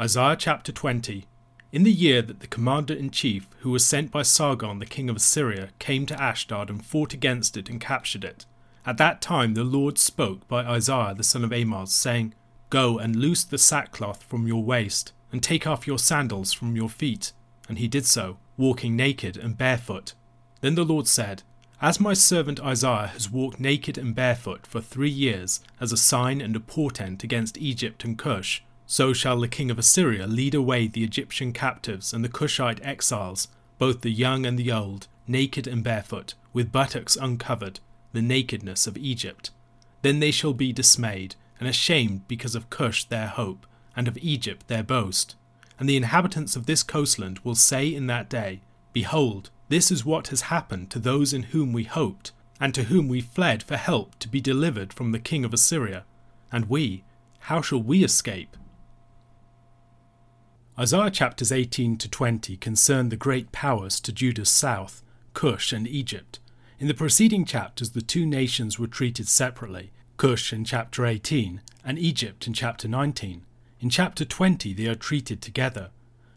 Isaiah chapter 20. In the year that the commander in chief, who was sent by Sargon the king of Assyria, came to Ashdod and fought against it and captured it, at that time the Lord spoke by Isaiah the son of Amoz, saying, Go and loose the sackcloth from your waist, and take off your sandals from your feet. And he did so, walking naked and barefoot. Then the Lord said, As my servant Isaiah has walked naked and barefoot for three years, as a sign and a portent against Egypt and Cush, so shall the king of Assyria lead away the Egyptian captives and the Cushite exiles, both the young and the old, naked and barefoot, with buttocks uncovered, the nakedness of Egypt. Then they shall be dismayed, and ashamed because of Cush their hope, and of Egypt their boast. And the inhabitants of this coastland will say in that day, Behold, this is what has happened to those in whom we hoped, and to whom we fled for help to be delivered from the king of Assyria. And we, how shall we escape? Isaiah chapters 18 to 20 concern the great powers to Judah's south, Cush and Egypt. In the preceding chapters, the two nations were treated separately Cush in chapter 18 and Egypt in chapter 19. In chapter 20, they are treated together.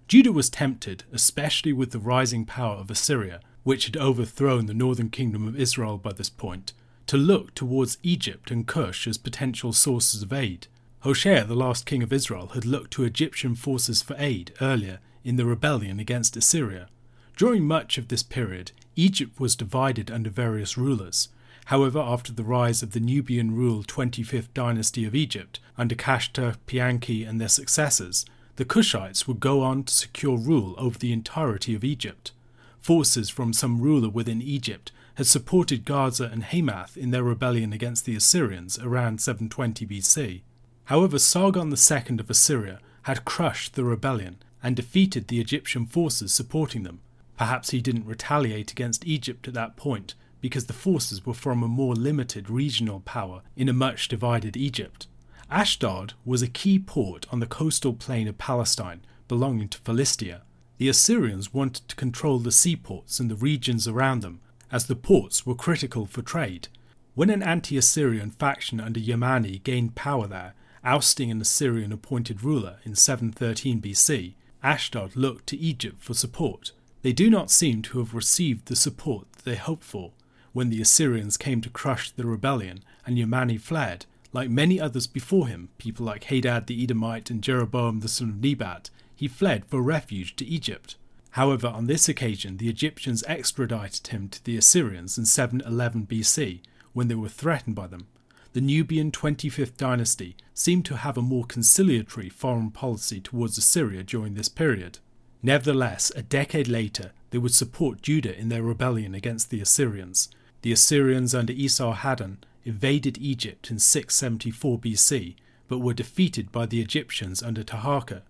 Judah was tempted, especially with the rising power of Assyria, which had overthrown the northern kingdom of Israel by this point, to look towards Egypt and Cush as potential sources of aid. Hoshea, the last king of Israel, had looked to Egyptian forces for aid earlier in the rebellion against Assyria. During much of this period, Egypt was divided under various rulers. However, after the rise of the Nubian ruled 25th dynasty of Egypt under Kashta, Piankhi, and their successors, the Kushites would go on to secure rule over the entirety of Egypt. Forces from some ruler within Egypt had supported Gaza and Hamath in their rebellion against the Assyrians around 720 BC. However, Sargon II of Assyria had crushed the rebellion and defeated the Egyptian forces supporting them. Perhaps he didn't retaliate against Egypt at that point because the forces were from a more limited regional power in a much divided Egypt. Ashdod was a key port on the coastal plain of Palestine belonging to Philistia. The Assyrians wanted to control the seaports and the regions around them, as the ports were critical for trade. When an anti Assyrian faction under Yamani gained power there, ousting an Assyrian appointed ruler in 713 BC, Ashdod looked to Egypt for support. They do not seem to have received the support they hoped for. When the Assyrians came to crush the rebellion and Yamani fled, like many others before him, people like Hadad the Edomite and Jeroboam the son of Nebat, he fled for refuge to Egypt. However, on this occasion, the Egyptians extradited him to the Assyrians in 711 BC when they were threatened by them the Nubian 25th dynasty seemed to have a more conciliatory foreign policy towards Assyria during this period. Nevertheless, a decade later, they would support Judah in their rebellion against the Assyrians. The Assyrians under Esarhaddon invaded Egypt in 674 BC, but were defeated by the Egyptians under Taharka.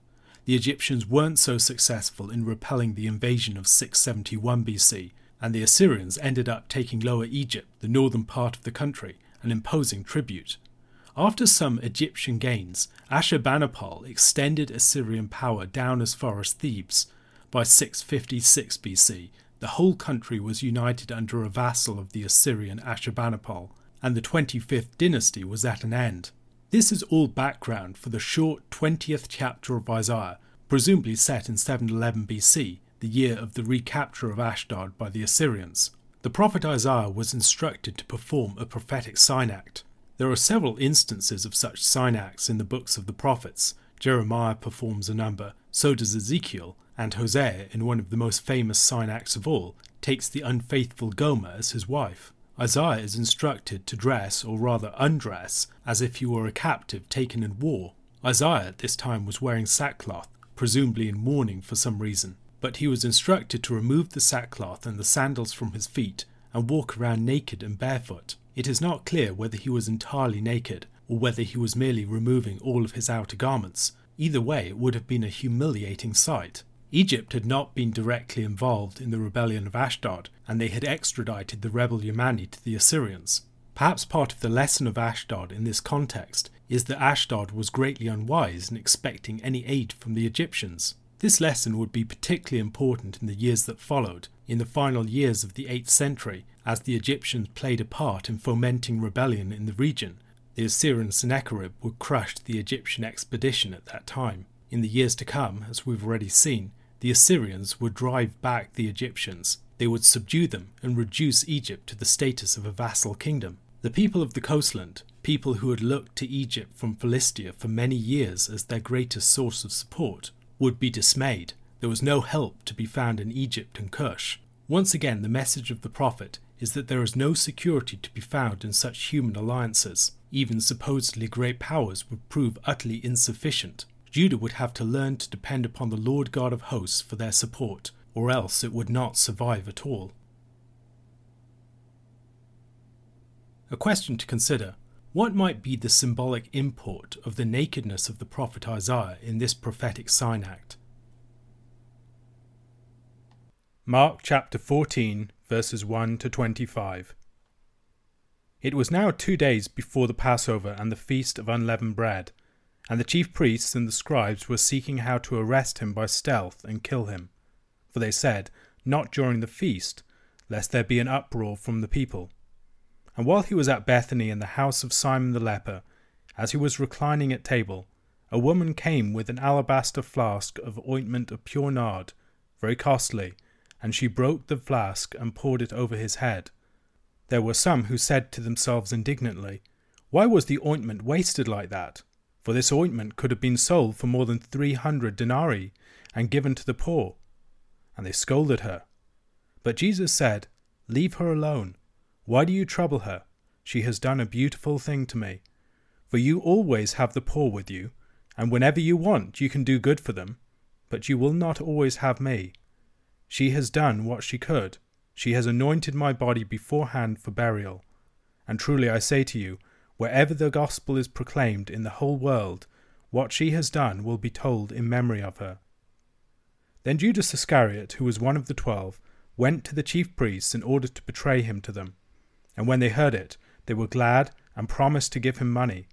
The Egyptians weren't so successful in repelling the invasion of 671 BC, and the Assyrians ended up taking Lower Egypt, the northern part of the country, and imposing tribute. After some Egyptian gains, Ashurbanipal extended Assyrian power down as far as Thebes. By 656 BC, the whole country was united under a vassal of the Assyrian Ashurbanipal, and the 25th dynasty was at an end. This is all background for the short 20th chapter of Isaiah, presumably set in 711 BC, the year of the recapture of Ashdod by the Assyrians. The prophet Isaiah was instructed to perform a prophetic sign act. There are several instances of such sign acts in the books of the prophets. Jeremiah performs a number, so does Ezekiel, and Hosea, in one of the most famous sign acts of all, takes the unfaithful Gomer as his wife. Isaiah is instructed to dress, or rather undress, as if he were a captive taken in war. Isaiah at this time was wearing sackcloth, presumably in mourning for some reason but he was instructed to remove the sackcloth and the sandals from his feet and walk around naked and barefoot. It is not clear whether he was entirely naked or whether he was merely removing all of his outer garments. Either way, it would have been a humiliating sight. Egypt had not been directly involved in the rebellion of Ashdod, and they had extradited the rebel Yamani to the Assyrians. Perhaps part of the lesson of Ashdod in this context is that Ashdod was greatly unwise in expecting any aid from the Egyptians. This lesson would be particularly important in the years that followed, in the final years of the 8th century, as the Egyptians played a part in fomenting rebellion in the region. The Assyrian Sennacherib would crush the Egyptian expedition at that time. In the years to come, as we've already seen, the Assyrians would drive back the Egyptians. They would subdue them and reduce Egypt to the status of a vassal kingdom. The people of the coastland, people who had looked to Egypt from Philistia for many years as their greatest source of support, would be dismayed. There was no help to be found in Egypt and Cush. Once again, the message of the prophet is that there is no security to be found in such human alliances. Even supposedly great powers would prove utterly insufficient. Judah would have to learn to depend upon the Lord God of hosts for their support, or else it would not survive at all. A question to consider what might be the symbolic import of the nakedness of the prophet Isaiah in this prophetic sign act? Mark chapter 14, verses 1 to 25. It was now two days before the Passover and the feast of unleavened bread, and the chief priests and the scribes were seeking how to arrest him by stealth and kill him. For they said, Not during the feast, lest there be an uproar from the people. And while he was at Bethany in the house of Simon the leper, as he was reclining at table, a woman came with an alabaster flask of ointment of pure nard, very costly, and she broke the flask and poured it over his head. There were some who said to themselves indignantly, Why was the ointment wasted like that? For this ointment could have been sold for more than three hundred denarii and given to the poor. And they scolded her. But Jesus said, Leave her alone. Why do you trouble her? She has done a beautiful thing to me. For you always have the poor with you, and whenever you want, you can do good for them, but you will not always have me. She has done what she could. She has anointed my body beforehand for burial. And truly I say to you, wherever the gospel is proclaimed in the whole world, what she has done will be told in memory of her. Then Judas Iscariot, who was one of the twelve, went to the chief priests in order to betray him to them. And when they heard it, they were glad and promised to give him money,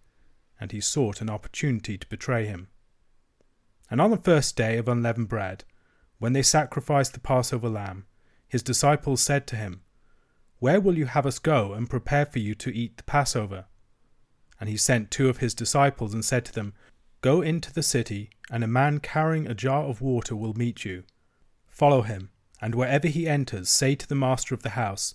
and he sought an opportunity to betray him. And on the first day of unleavened bread, when they sacrificed the Passover lamb, his disciples said to him, Where will you have us go and prepare for you to eat the Passover? And he sent two of his disciples and said to them, Go into the city, and a man carrying a jar of water will meet you. Follow him, and wherever he enters, say to the master of the house,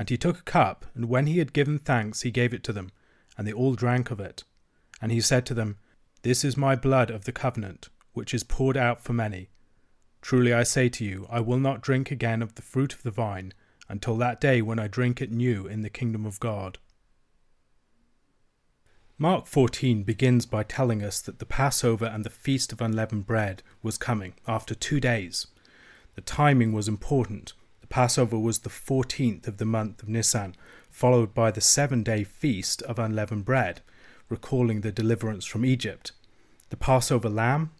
and he took a cup, and when he had given thanks, he gave it to them, and they all drank of it. And he said to them, This is my blood of the covenant, which is poured out for many. Truly I say to you, I will not drink again of the fruit of the vine until that day when I drink it new in the kingdom of God. Mark 14 begins by telling us that the Passover and the Feast of Unleavened Bread was coming after two days. The timing was important Passover was the 14th of the month of Nisan, followed by the seven day feast of unleavened bread, recalling the deliverance from Egypt. The Passover lamb,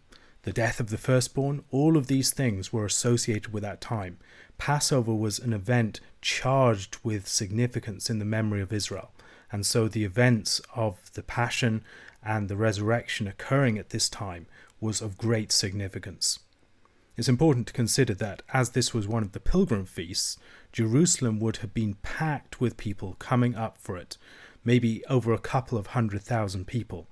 the death of the firstborn, all of these things were associated with that time. Passover was an event charged with significance in the memory of Israel. And so the events of the Passion and the resurrection occurring at this time was of great significance. It's important to consider that, as this was one of the pilgrim feasts, Jerusalem would have been packed with people coming up for it, maybe over a couple of hundred thousand people.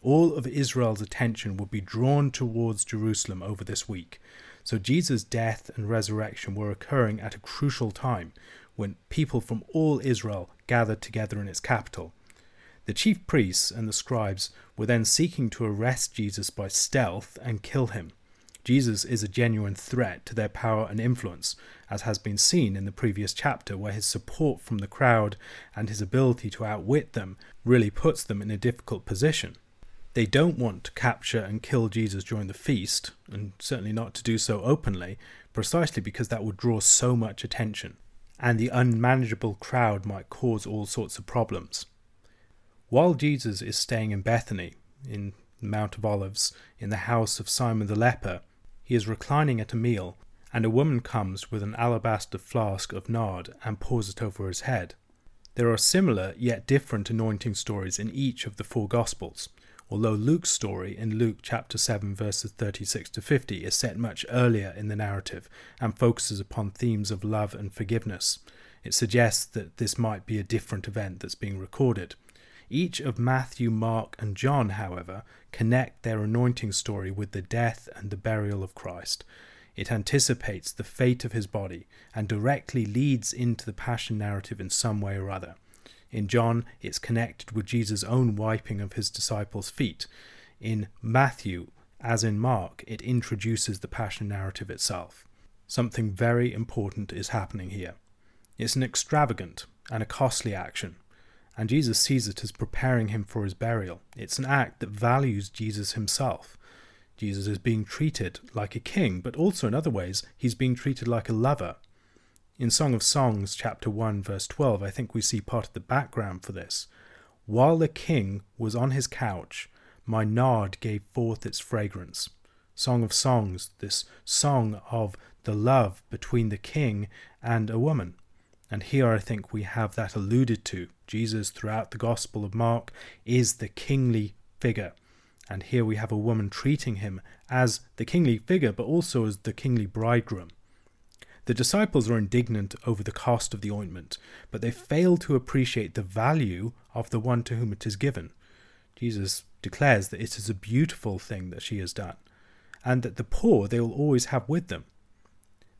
All of Israel's attention would be drawn towards Jerusalem over this week. So Jesus' death and resurrection were occurring at a crucial time when people from all Israel gathered together in its capital. The chief priests and the scribes were then seeking to arrest Jesus by stealth and kill him. Jesus is a genuine threat to their power and influence, as has been seen in the previous chapter, where his support from the crowd and his ability to outwit them really puts them in a difficult position. They don't want to capture and kill Jesus during the feast, and certainly not to do so openly, precisely because that would draw so much attention, and the unmanageable crowd might cause all sorts of problems. While Jesus is staying in Bethany, in the Mount of Olives, in the house of Simon the leper, he is reclining at a meal, and a woman comes with an alabaster flask of nard and pours it over his head. There are similar yet different anointing stories in each of the four Gospels, although Luke's story in Luke chapter 7 verses 36 to 50 is set much earlier in the narrative and focuses upon themes of love and forgiveness. It suggests that this might be a different event that's being recorded. Each of Matthew, Mark, and John, however, connect their anointing story with the death and the burial of Christ. It anticipates the fate of his body and directly leads into the passion narrative in some way or other. In John, it's connected with Jesus' own wiping of his disciples' feet. In Matthew, as in Mark, it introduces the passion narrative itself. Something very important is happening here. It's an extravagant and a costly action, and Jesus sees it as preparing him for his burial. It's an act that values Jesus himself. Jesus is being treated like a king, but also in other ways, he's being treated like a lover. In Song of Songs, chapter 1, verse 12, I think we see part of the background for this. While the king was on his couch, my nard gave forth its fragrance. Song of Songs, this song of the love between the king and a woman. And here I think we have that alluded to. Jesus, throughout the Gospel of Mark, is the kingly figure. And here we have a woman treating him as the kingly figure, but also as the kingly bridegroom. The disciples are indignant over the cost of the ointment, but they fail to appreciate the value of the one to whom it is given. Jesus declares that it is a beautiful thing that she has done, and that the poor they will always have with them.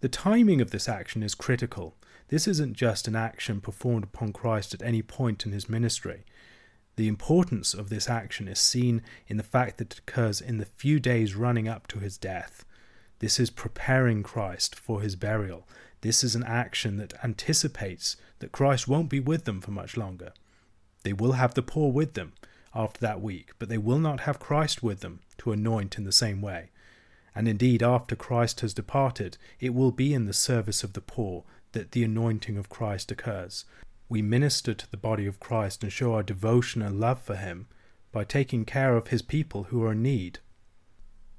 The timing of this action is critical. This isn't just an action performed upon Christ at any point in his ministry. The importance of this action is seen in the fact that it occurs in the few days running up to his death. This is preparing Christ for his burial. This is an action that anticipates that Christ won't be with them for much longer. They will have the poor with them after that week, but they will not have Christ with them to anoint in the same way. And indeed, after Christ has departed, it will be in the service of the poor that the anointing of Christ occurs. We minister to the body of Christ and show our devotion and love for him by taking care of his people who are in need.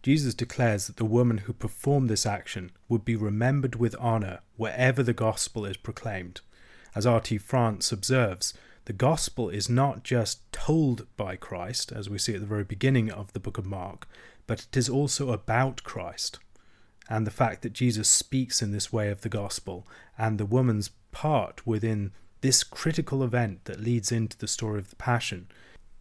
Jesus declares that the woman who performed this action would be remembered with honour wherever the gospel is proclaimed. As R.T. France observes, the gospel is not just told by Christ, as we see at the very beginning of the book of Mark, but it is also about Christ. And the fact that Jesus speaks in this way of the gospel and the woman's part within this critical event that leads into the story of the Passion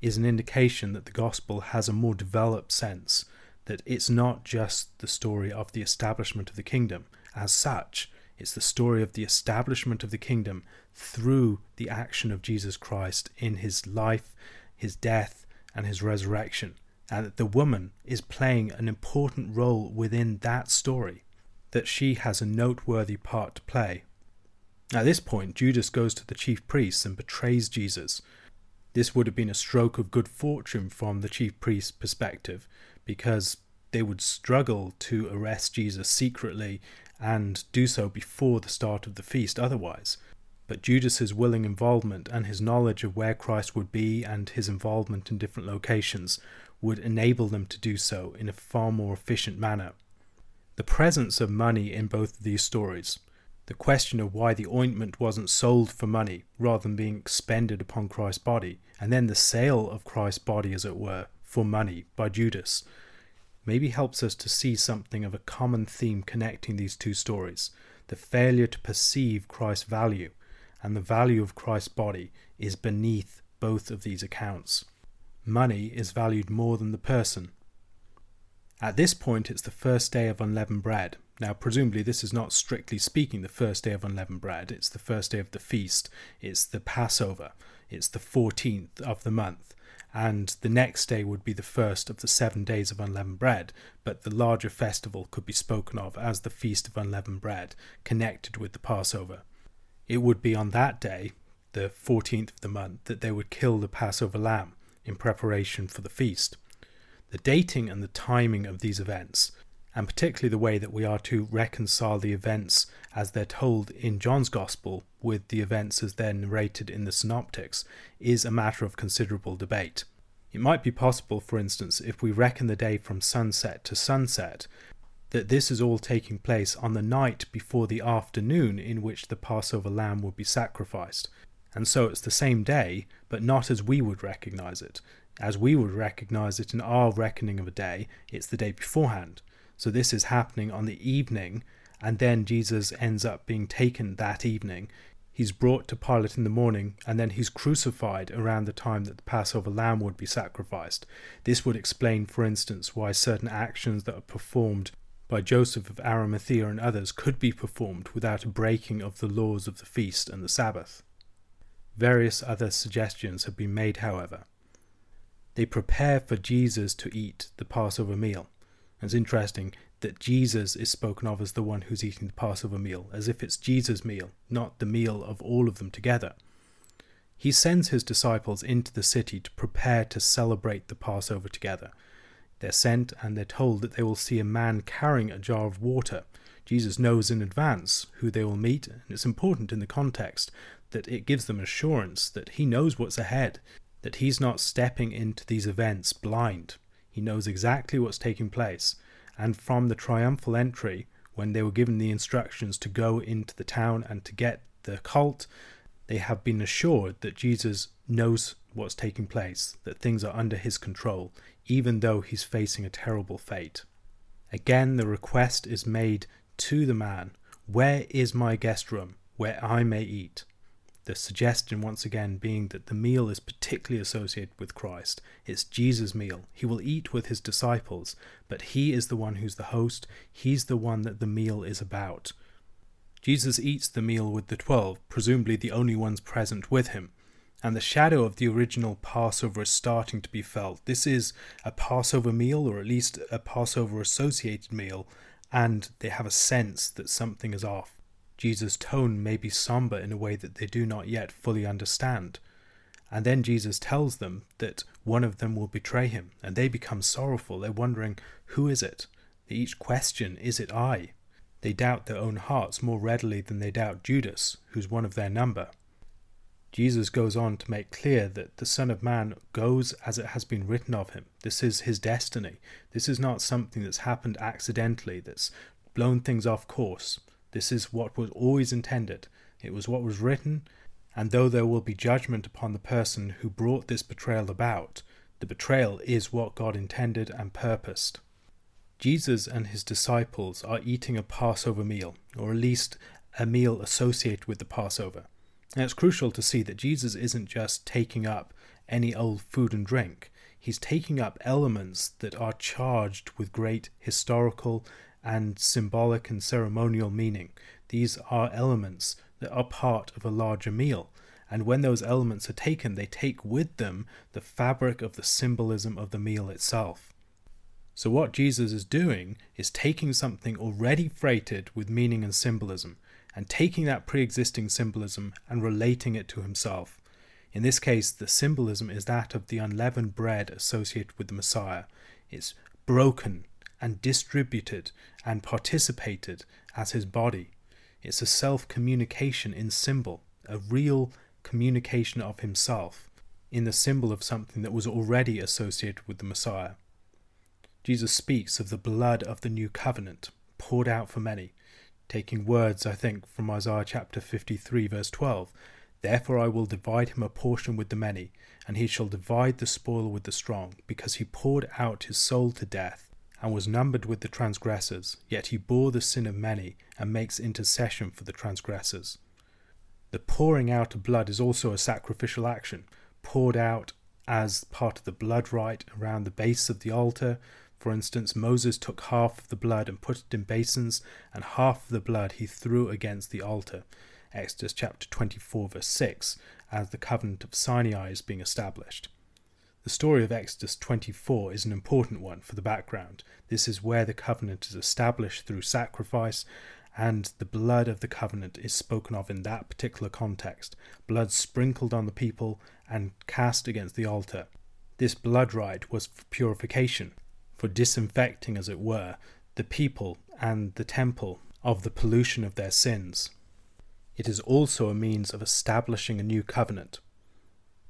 is an indication that the gospel has a more developed sense, that it's not just the story of the establishment of the kingdom as such, it's the story of the establishment of the kingdom through the action of Jesus Christ in his life, his death, and his resurrection and that the woman is playing an important role within that story, that she has a noteworthy part to play. At this point, Judas goes to the chief priests and betrays Jesus. This would have been a stroke of good fortune from the chief priest's perspective, because they would struggle to arrest Jesus secretly and do so before the start of the feast otherwise. But Judas's willing involvement and his knowledge of where Christ would be and his involvement in different locations would enable them to do so in a far more efficient manner. The presence of money in both of these stories, the question of why the ointment wasn't sold for money rather than being expended upon Christ's body, and then the sale of Christ's body, as it were, for money by Judas, maybe helps us to see something of a common theme connecting these two stories the failure to perceive Christ's value, and the value of Christ's body is beneath both of these accounts money is valued more than the person. At this point, it's the first day of unleavened bread. Now, presumably, this is not strictly speaking the first day of unleavened bread. It's the first day of the feast. It's the Passover. It's the 14th of the month. and the next day would be the first of the seven days of unleavened bread, but the larger festival could be spoken of as the Feast of Unleavened Bread, connected with the Passover. It would be on that day, the 14th of the month, that they would kill the Passover lamb in preparation for the feast. The dating and the timing of these events, and particularly the way that we are to reconcile the events as they're told in John's Gospel with the events as they're narrated in the Synoptics, is a matter of considerable debate. It might be possible, for instance, if we reckon the day from sunset to sunset, that this is all taking place on the night before the afternoon in which the Passover lamb would be sacrificed. And so it's the same day, but not as we would recognize it. As we would recognize it in our reckoning of a day, it's the day beforehand. So this is happening on the evening, and then Jesus ends up being taken that evening. He's brought to Pilate in the morning, and then he's crucified around the time that the Passover lamb would be sacrificed. This would explain, for instance, why certain actions that are performed by Joseph of Arimathea and others could be performed without a breaking of the laws of the feast and the Sabbath. Various other suggestions have been made, however. They prepare for Jesus to eat the Passover meal. It's interesting that Jesus is spoken of as the one who's eating the Passover meal, as if it's Jesus' meal, not the meal of all of them together. He sends his disciples into the city to prepare to celebrate the Passover together. They're sent and they're told that they will see a man carrying a jar of water. Jesus knows in advance who they will meet, and it's important in the context that it gives them assurance that he knows what's ahead, that he's not stepping into these events blind. He knows exactly what's taking place, and from the triumphal entry, when they were given the instructions to go into the town and to get the cult, they have been assured that Jesus knows what's taking place, that things are under his control, even though he's facing a terrible fate. Again, the request is made to the man Where is my guest room, where I may eat? The suggestion, once again, being that the meal is particularly associated with Christ. It's Jesus' meal. He will eat with his disciples, but he is the one who's the host. He's the one that the meal is about. Jesus eats the meal with the twelve, presumably the only ones present with him and the shadow of the original Passover is starting to be felt. This is a Passover meal, or at least a Passover associated meal, and they have a sense that something is off. Jesus' tone may be somber in a way that they do not yet fully understand. And then Jesus tells them that one of them will betray him, and they become sorrowful. They're wondering, Who is it? They each question, Is it I? They doubt their own hearts more readily than they doubt Judas, who's one of their number. Jesus goes on to make clear that the Son of Man goes as it has been written of him. This is his destiny. This is not something that's happened accidentally, that's blown things off course. This is what was always intended. It was what was written, and though there will be judgment upon the person who brought this betrayal about, the betrayal is what God intended and purposed. Jesus and his disciples are eating a Passover meal, or at least a meal associated with the Passover. Now, it's crucial to see that Jesus isn't just taking up any old food and drink. He's taking up elements that are charged with great historical and symbolic and ceremonial meaning. These are elements that are part of a larger meal. And when those elements are taken, they take with them the fabric of the symbolism of the meal itself. So, what Jesus is doing is taking something already freighted with meaning and symbolism and taking that pre existing symbolism and relating it to himself. In this case, the symbolism is that of the unleavened bread associated with the Messiah. It's broken and distributed and participated as his body. It's a self communication in symbol, a real communication of himself in the symbol of something that was already associated with the Messiah. Jesus speaks of the blood of the new covenant poured out for many, taking words, I think, from Isaiah chapter 53, verse 12. Therefore I will divide him a portion with the many, and he shall divide the spoil with the strong, because he poured out his soul to death, and was numbered with the transgressors, yet he bore the sin of many, and makes intercession for the transgressors. The pouring out of blood is also a sacrificial action, poured out as part of the blood rite around the base of the altar, for instance, Moses took half of the blood and put it in basins, and half of the blood he threw against the altar. Exodus chapter 24, verse 6, as the covenant of Sinai is being established. The story of Exodus 24 is an important one for the background. This is where the covenant is established through sacrifice, and the blood of the covenant is spoken of in that particular context blood sprinkled on the people and cast against the altar. This blood rite was for purification, for disinfecting, as it were, the people and the temple of the pollution of their sins. It is also a means of establishing a new covenant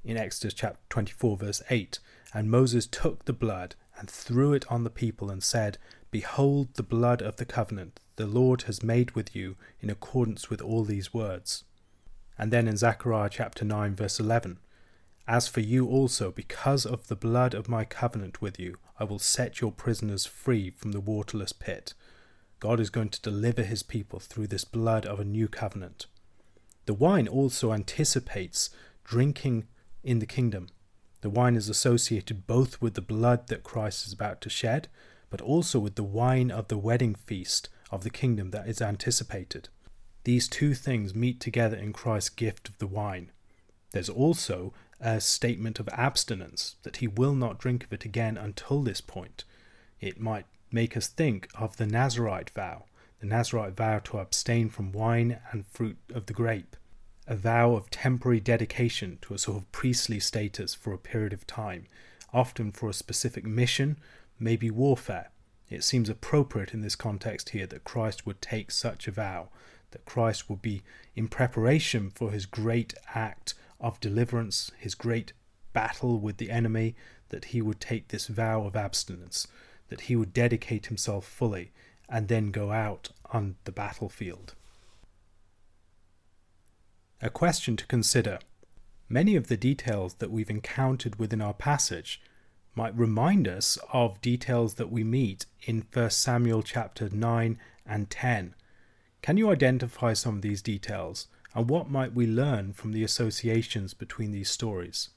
in Exodus chapter 24, verse 8. And Moses took the blood and threw it on the people and said, Behold the blood of the covenant the Lord has made with you in accordance with all these words. And then in Zechariah chapter 9, verse 11, As for you also, because of the blood of my covenant with you, I will set your prisoners free from the waterless pit. God is going to deliver his people through this blood of a new covenant. The wine also anticipates drinking in the kingdom. The wine is associated both with the blood that Christ is about to shed, but also with the wine of the wedding feast of the kingdom that is anticipated. These two things meet together in Christ's gift of the wine. There's also a statement of abstinence, that he will not drink of it again until this point. It might make us think of the Nazarite vow, the Nazarite vow to abstain from wine and fruit of the grape a vow of temporary dedication to a sort of priestly status for a period of time, often for a specific mission, maybe warfare. It seems appropriate in this context here that Christ would take such a vow, that Christ would be in preparation for his great act of deliverance, his great battle with the enemy, that he would take this vow of abstinence, that he would dedicate himself fully, and then go out on the battlefield. A question to consider. Many of the details that we've encountered within our passage might remind us of details that we meet in 1 Samuel chapter 9 and 10. Can you identify some of these details and what might we learn from the associations between these stories?